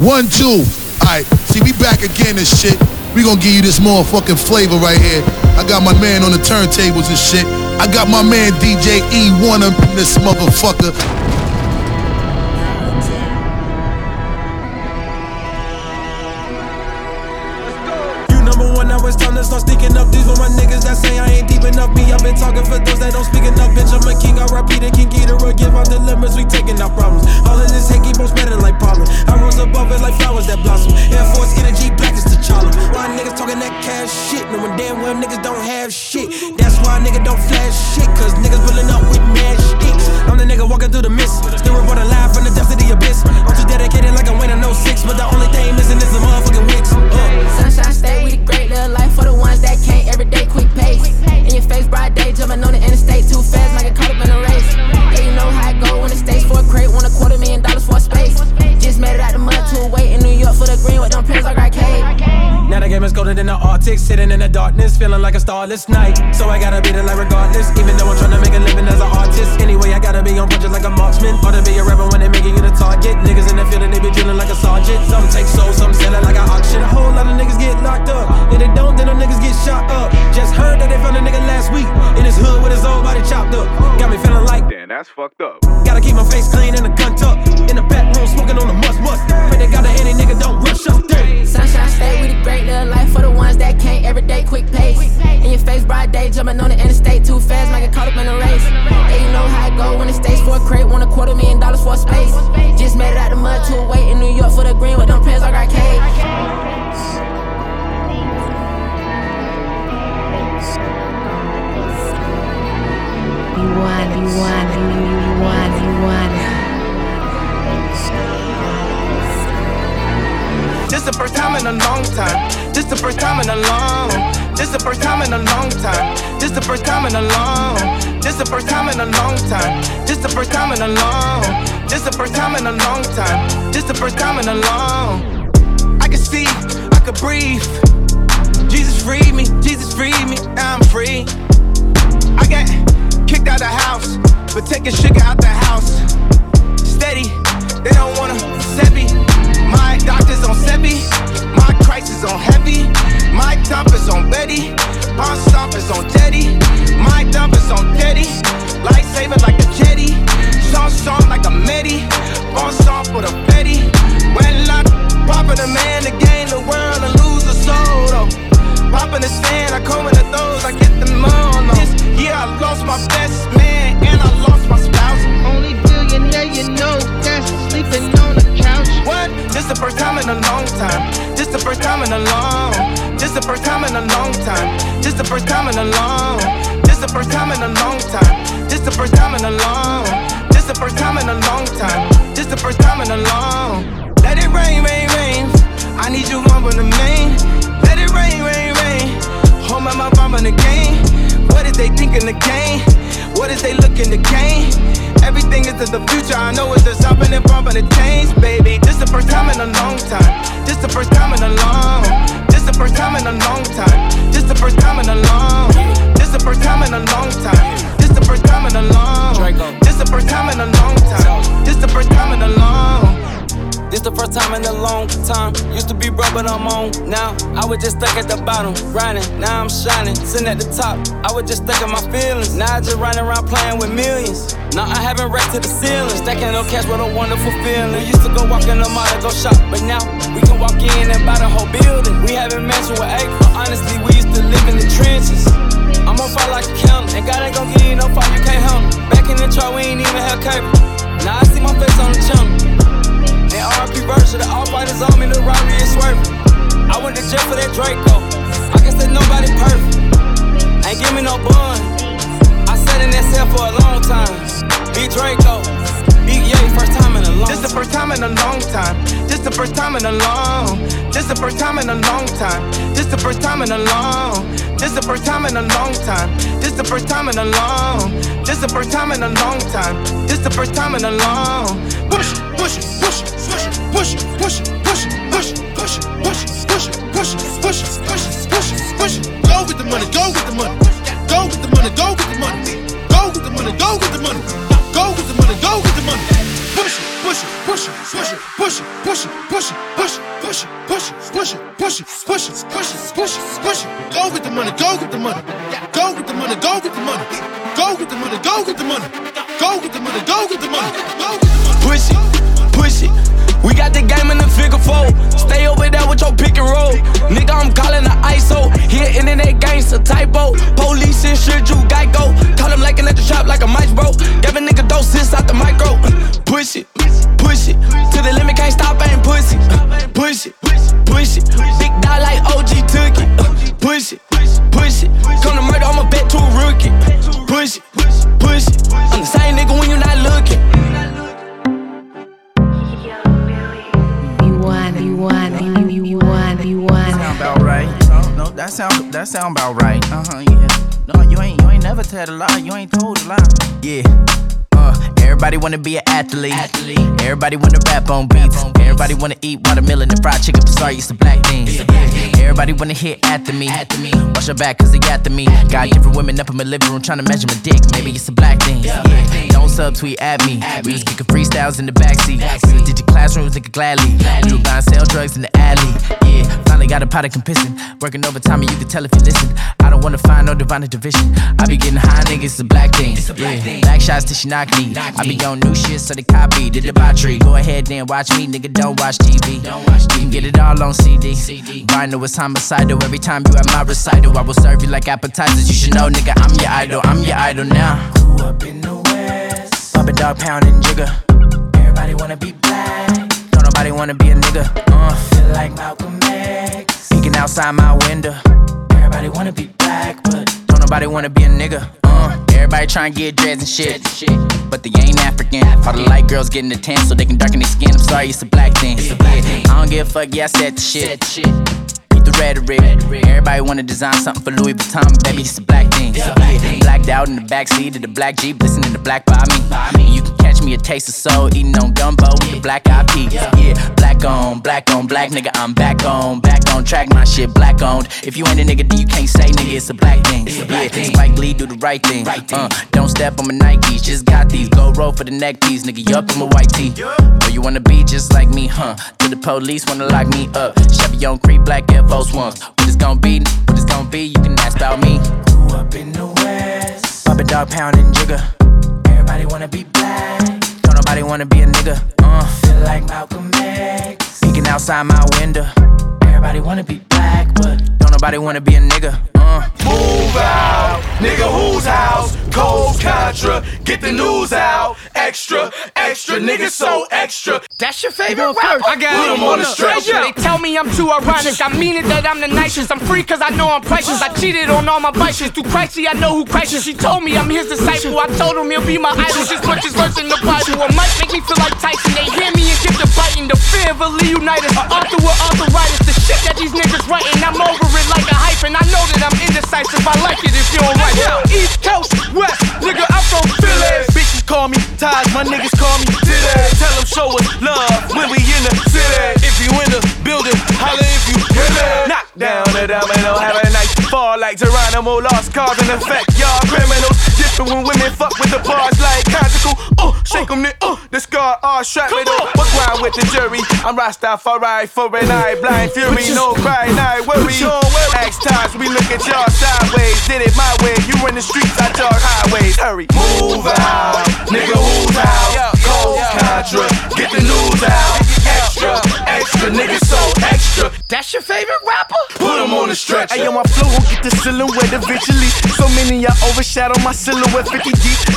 One, two. Alright, see, we back again and shit. We gonna give you this motherfucking flavor right here. I got my man on the turntables and shit. I got my man DJ E1 up in this motherfucker. Enough. Me, I've been talking for those that don't speak enough. Bitch, I'm a king, I repeat it, King Ghidorah. Give out the limits, we taking our problems. All of this hate keep on spreading like pollen. I rose above it like flowers that blossom. Air Force, G, black is T'Challa. Why niggas talking that cash shit? Knowing damn well niggas don't have shit. That's why nigga don't flash shit, cause niggas pulling up with mad sticks. I'm the nigga walking through the mist. Still reporting live from the depths of the abyss. I'm too dedicated like I'm winning 06, but the only thing missing is the motherfucking wicks. Day, jumping on the interstate too fast, might get caught up in a race. Yeah, you know how it go when the stage for a crate, want a quarter million dollars for a space. Just made it out the mud to wait in New York for the green with them pins like arcade. Now the game is colder than the Arctic, sitting in the darkness, feeling like a starless night. So I gotta beat it like regardless, even though I'm trying to a long time. This the first time in a long. I can see, I can breathe. Jesus freed me, Jesus freed me, now I'm free. I got kicked out the house, but taking sugar out the house. Steady, they don't wanna set me. My doctor's on Sebi, my crisis on heavy. My top is on Betty, my stop is on Teddy. My dump is on Teddy, lightsaber like a Jedi. Song song like a Medi, I'll stop for the. Is the future. I know it's just stopping and bumping the chains, baby. This the first time in a long time. This the first time in a long. This the first time in a long time. This the first time in a long. This the first time in a long time. This the first time in a long. This the first time in a long time. This the first time in a long. This the first time in a long time. Used to be broke, but I'm on now. I was just stuck at the bottom, grinding. Now I'm shining, sitting at the top. I was just stuck in my feelings. Now I just running around playing with millions. Now I haven't racked to the ceiling. Stacking up cash with a wonderful feeling. We used to go walk in the mall to go shop, but now we can walk in and buy the whole building. We haven't mansion with acres, but honestly, we used to live in the trenches. I'm on fire like a counter, and God ain't gon' give you no fire, you can't handle. Back in the truck, we ain't even have cable. Now I see my face on the channel. And RP version, the all fighters on me, the robbery is swerving. I went to jail for that Draco. I guess that nobody perfect. Ain't give me no bun. I sat in that cell for a long time. Big Draco. Big Yay, first time in a long This the first time in a long time. This the first time in a long. This the first time in a long time. This the first time in a long. This the first time in a long time. This the first time in a long. This the first time in a long time. This the first time in a long. It, push, it, push, it, push, it, push, it, push, it, push, it, push, it, push, it, push, it, push, it, push, it, push, it, push, it, push, it, push, it. Go with the money, go with the money, go with the money, go with the money, go with the money, go with the money, go with the money, go with the money. Push it, push it, push it, push it, push it, push it, push it. push it, push it, push it, push it, push it, push it, push it, push it, push it. Go get the money, go get the money. Go get the money, go get the money. Go get the money, go get the money. Go get the money, go get the money. Push it, push it. We got the game in the figure four. Stay over there with your pick and roll. Nigga, I'm calling the ISO. Here, internet gangster typo. Police and shit, you Geico. Call him lacking at the trap like a mic bro. Give a nigga doses out the micro. Push it, push it. To the limit, can't stop, ain't pussy. Push it, push it. Big dog like OG that sound that sound about right. Uh huh. Yeah. No, you ain't you ain't never tell a lie. You ain't told a lie. Yeah. Uh, everybody wanna be an athlete. athlete. Everybody wanna rap on beats. on Everybody wanna eat watermelon and fried chicken. Sorry, it's the black thing. Everybody wanna hit after me. After me. Watch your back, cause they after me. Got different women up in my living room trying to measure my dick. Maybe it's a black thing. Yeah. Don't subtweet at me. We was kicking freestyles in the backseat. Did your classrooms, nigga, gladly. We were buying sell drugs in the alley. Yeah, a pot of pissing. Working overtime, and you can tell if you listen. I don't wanna find no divine division. I be getting high, nigga, it's a black thing. Yeah, black shots till she knock me. I be on new shit, so they copy the debauchery. Go ahead, then watch me, nigga, don't watch TV. You can get it all on CD. CD. Vinyl is homicidal. Every time you at my recital, I will serve you like appetizers. You should know, nigga, I'm your idol. I'm your idol now. Grew up in the West. Bubba dog pounding jigger. Everybody wanna be black. Don't nobody wanna be a nigga. Uh, feel like Malcolm X. Outside my window. Everybody wanna be black, but don't nobody wanna be a nigga. Uh, everybody tryna get dreads and shit. But they ain't African. All the light girls getting the tan so they can darken their skin. I'm sorry, it's a black thing. Yeah, I don't give a fuck, yeah, I said the shit. Keep the rhetoric. Everybody wanna design something for Louis Vuitton, baby, it's a black thing. Blacked out in the backseat of the black Jeep, listening to Black by me. You can catch me a taste of soul, eating on gumbo with the black eyed peas. Yeah, black on, black on, black nigga, I'm back on, back on track, my shit black owned. If you ain't a nigga, then you can't say nigga, it's a black thing. Yeah, Spike Lee do the right thing. right Uh, don't step on my Nikes, just got these. Go roll for the neck piece, nigga, you up in my white tee. Or you wanna be just like me, huh? Do the police wanna lock me up. Chevy on Creek, black Air Force Ones. What it's gonna be, what it's gonna be, you can ask about me. Grew up in the West. Bubba dog pounding jigger. Everybody wanna be black. Don't nobody wanna be a nigga. Uh, feel like Malcolm X. Peeking outside my window. Everybody wanna be black, but don't nobody wanna be a nigga. Uh. Move out, nigga, whose house? Coast Contra, get the news out. Extra, extra, nigga, so extra. That's your favorite rapper? I got Put him on the stretcher. They tell me I'm too ironic. I mean it that I'm the nicest. I'm free cause I know I'm priceless. I cheated on all my vices. Through Christy, I know who Christ is. She told me I'm his disciple. I told him he'll be my idol. Just much as verse in the Bible. It might make me feel like Tyson. They hear me and get the biting. The fear of a Leonidas. Arthur with arthritis. The shit that these niggas writing. I'm over it like a hyphen. I know that I'm indecisive. I like it if you don't like it. East Coast, West, nigga, I'm from Philly. Bitches call me Taj, my niggas call me Diddy. Tell them show us love when we in the city. If you in the building, holla if you hear it. Knock down the domino, have a nice fall like Geronimo. Lost cars in effect, y'all criminals. Different when women fuck with the bars like conjugal. Uh, shake them, uh, the scar, all strap up. What grind with the jury? I'm Rastafari for an eye, blind fury, no cry, not worry. Ask times we look at y'all sideways. Did it my way, you in the streets, I jog highways. Hurry, move out, nigga, who's out? Coast Contra, get the news out. Extra, extra, nigga, so extra. That's your favorite rapper? Put him on the stretcher. Hey, yo, my flow will get the silhouette eventually. So many y'all overshadow my silhouette 50 deep.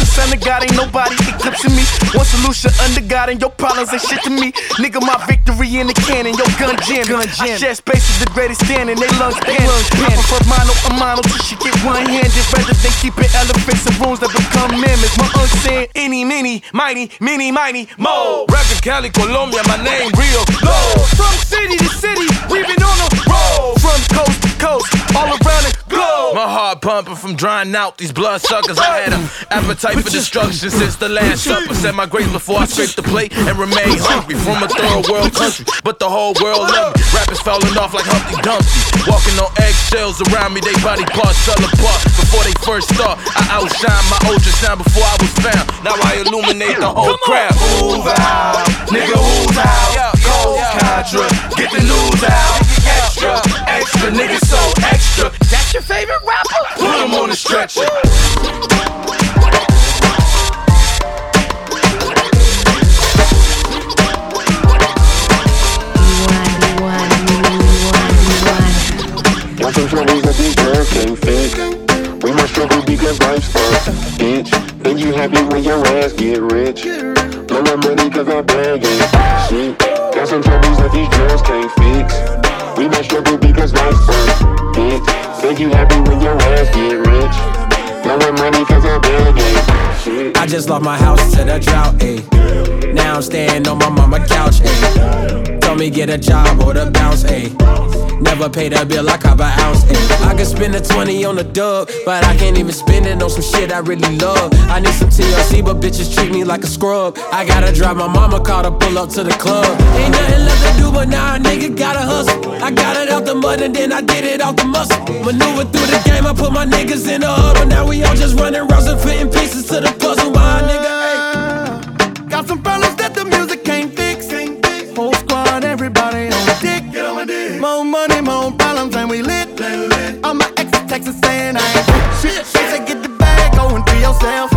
The son of God, ain't nobody eclipsing me. One solution under God, and your problems ain't shit to me. Nigga, my victory in the cannon, yo, gun jam. Gun jam. I share space with the greatest standing, they lungs panning. I prefer mono a mono till she get one handed. Rather than keeping elephants in rooms that become mammoths. My uncle saying, Any, mini, mighty, mini, mighty, mo. Rapping Cali, Colombia, my name real low. From city to city, we been on the road. From coast to coast, all around the globe. My heart pumping from drying out these blood suckers. I had an appetite for destruction since the last supper. Said my grace before I scraped the plate and remain hungry from a third world country. But the whole world love me. Rappers falling off like Humpty Dumpty. Walking on eggshells around me, they body parts fell apart before they first start. I outshine my ultrasound before I was found. Now I illuminate the whole crowd. Move out, nigga, who's out? Contra, get the news out. Extra, extra, niggas so extra. That's your favorite rapper? Put him on the stretcher. Got some troubles that these girls can't fix. We must struggle because life's a bitch. Think you happy when your ass get rich. Blow my money just lost my house to the drought, ayy. Now I'm staying on my mama couch, ayy. Told me get a job or the bounce, ayy. Never pay that bill, I cop an ounce, ayy. I can spend a 20 on a dub, but I can't even spend it on some shit I really love. I need some TLC, but bitches treat me like a scrub. I gotta drive my mama car to pull up to the club. Ain't nothing left to do, but now a nigga gotta hustle. I got it out the mud and then I did it out the muscle. Maneuver through the game, I put my niggas in the hub, but now we all just running rounds and fitting pieces to the puzzle. My nigga. Got some problems that the music can't fix. Whole squad, everybody on the dick. Get on my dick. More money, more problems, and we lit. All my exes texting saying I ain't shit. She said get the bag, go and free yourself.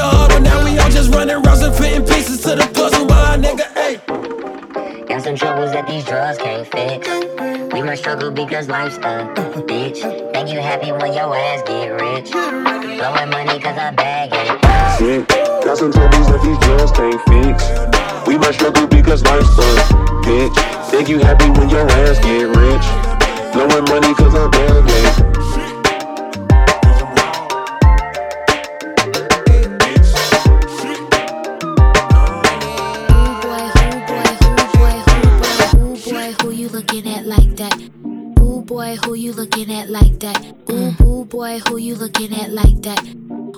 The hub, but now we all just running rounds and fitting pieces to the puzzle. My nigga, ayy. Got some troubles that these drugs can't fix. We must struggle because life's a bitch. Make you happy when your ass get rich. Blowing money cause I bag it. Shit. Got some troubles that these girls can't fix. We must struggle because life's a bitch. Think you happy when your ass get rich. Blowing money cause I bag it. Looking at like that? Ooh boy, who you looking at like that? Ooh, mm. ooh boy, who you looking at like that?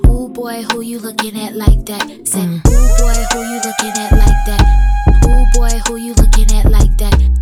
Ooh boy, who you looking at like that? Said, mm. ooh boy, who you looking at like that? Ooh boy, who you looking at like that?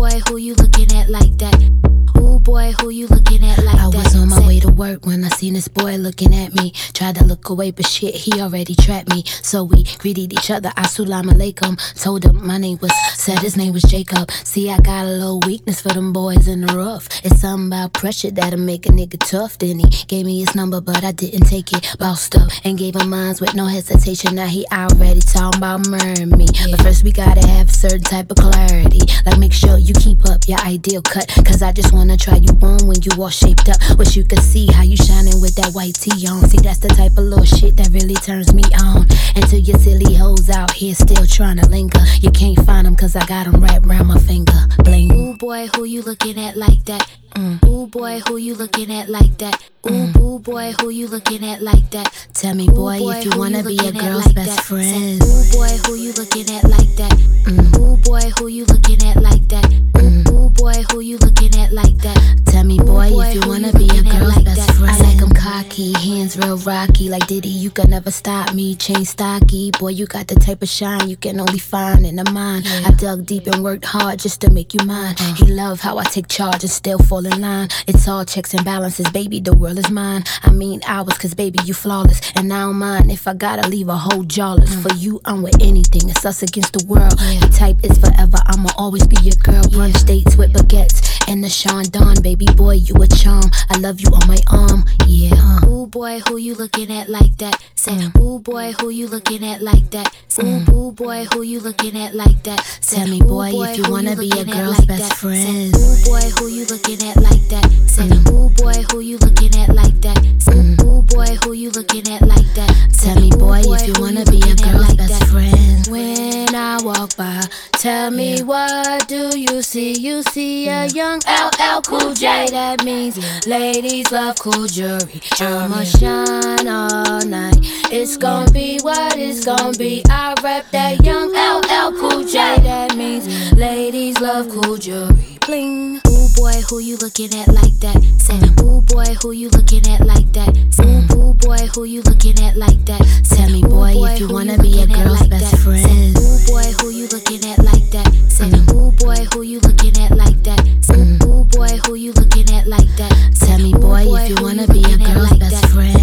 Boy, who you looking at like that? Ooh boy, who you looking at like I that? I was on my way to work when I seen this boy looking at me. Tried to look away, but shit, he already trapped me. So we greeted each other. Assalamu alaikum. Told him my name was, said his name was Jacob. See, I got a little weakness for them boys in the rough. It's something about pressure that'll make a nigga tough. Then he gave me his number, but I didn't take it. Bossed up and gave him mines with no hesitation. Now he already talking about murdering me. But first, we gotta have a certain type of clarity. Like, make sure you keep up your ideal cut. Cause I just wanna try you on when you all shaped up. Wish you could see how you shining with that white tee on. See, that's the type of little shit that really turns me on. Until your silly hoes out here still trying to linger. You can't find them cause I got them wrapped around my finger. Bling. Ooh boy, who you looking at like that? Mm. Ooh boy, who you looking at like that? Ooh, ooh boy, who you looking at like that? Tell me, Ooh, boy, if you wanna be a girl's like best that? friend. Ooh boy, who you looking at like that? Mm. Ooh boy, who you looking at like that? Ooh boy, who you looking at like that? Tell me, Ooh, boy, boy, if you wanna you be a girl's like best that? friend. I like him cocky, hands real rocky, like Diddy. You can never stop me, chain stocky. Boy, you got the type of shine you can only find in a mind. I dug deep and worked hard just to make you mine. Uh. He love how I take charge and still fall in line. It's all checks and balances, baby. The world is mine. I mean ours, cause baby, you flawless. And I don't mind if I gotta leave a whole jawless. Mm. For you, I'm with anything. It's us against the world. The type is forever. I'ma always be your girl. Brunch dates with baguettes and the Sean Don, baby boy, you a charm. I love you on my arm, yeah. uh. Ooh boy, who you looking at like that? Say, mm. ooh boy, who you looking at like that? Mm. Ooh, ooh boy, who you looking at like that? Say, Tell me, ooh, boy, if you wanna be a girl's like best that? friend. Say, ooh boy, who you looking at like that? Say, ooh boy, who you looking at like that? Ooh, ooh boy, who you looking at like that? Say, Tell me, boy, if you wanna you be a girl's like best that? friend. When I walk by, tell Tell me what do you see? You see a young LL Cool J. That means ladies love cool jewelry. I'ma um, shine all night. It's gonna be what it's gonna be. I rep that young LL Cool J. That means ladies love cool jewelry. Bling. Mm-hmm. Ooh boy, who you looking at like that? Say, ooh boy, who you looking at like that? Ooh, ooh boy, who you looking at like that? Tell me, boy, if you wanna be a girl's best friend. Ooh boy, who you looking at like that? Say, ooh boy, who you looking at like that? Say, mm-hmm. Ooh boy, who you looking at like that? Tell me, boy, if you wanna be a girl's best friend.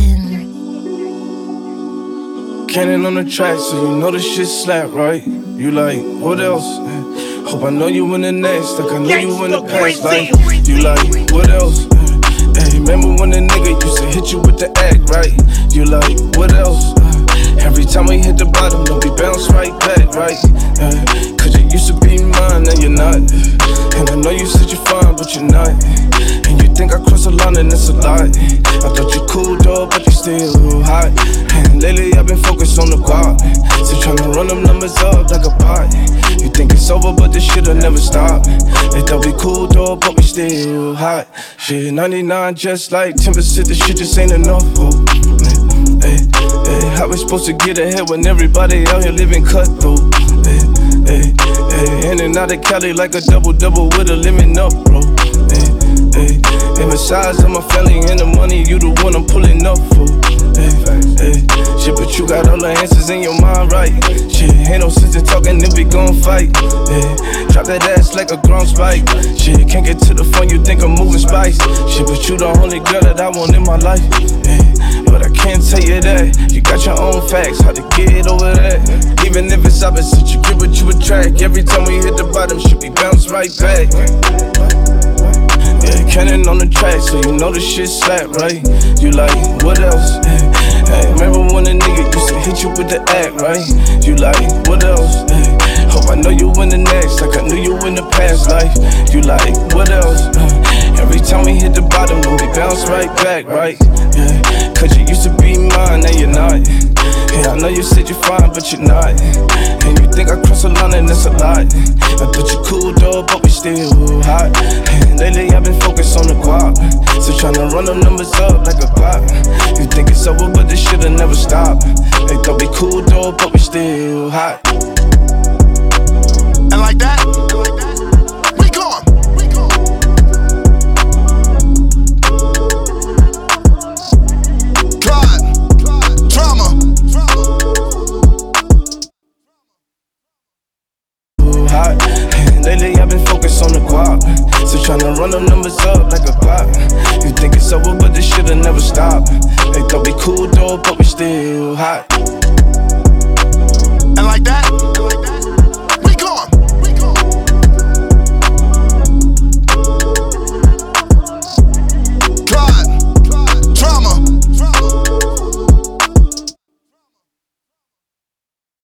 Cannon on the track, so you know the shit slap, right? You like, what else? Hope I know you in the next, like I know you in the past life. You like, what else? Hey, remember when the nigga used to hit you with the act, right? You like, what else? Every time we hit the bottom, don't be bounced right back, right? Uh, Cause you used to be mine, now you're not. And I know you said you're fine, but you're not. And you think I cross the line and it's a lie. I thought you cool, dog, but you still hot. And lately never stop. They thought we cool, though, but we still hot. Shit, 99 just like 10%, this shit just ain't enough. Oh, Hey, hey, how we supposed to get ahead when everybody out here living cutthroat? Oh, hey, hey, hey, in and out of Cali like a double double with a limit up, bro. Hey, hey, and besides, I'm my family and the money, you the one I'm pulling up for. Hey, hey, shit, but you got all the answers in your mind, right? Shit, ain't no sense in talking if we gon' fight. Hey, drop that ass like a grown spike. Shit, can't get to the phone, you think I'm moving spice. Shit, but you the only girl that I want in my life. Hey, but I can't tell you that. You got your own facts, how to get over that. Even if it's opposite, you get what you attract. Every time we hit the bottom, shit, we bounce right back. Yeah, cannon on the track, so you know the shit slap, right? You like, what else? Remember when a nigga used to hit you with the act, right? You like, what else? Hope I know you in the next, like I knew you in the past life. You like, what else? Every time we hit the bottom, we bounce right back, right? Yeah, cause you used to be mine, now you're not. Yeah, I know you said you're fine, but you're not. And you think I cross the line and it's a lot. I thought you cool, though, but we still hot. And lately I've been focused on the guap. So tryna run them numbers up like a clock. You think it's over, but this shit'll never stop. They thought we cool, though, but we still hot. And like that, hot.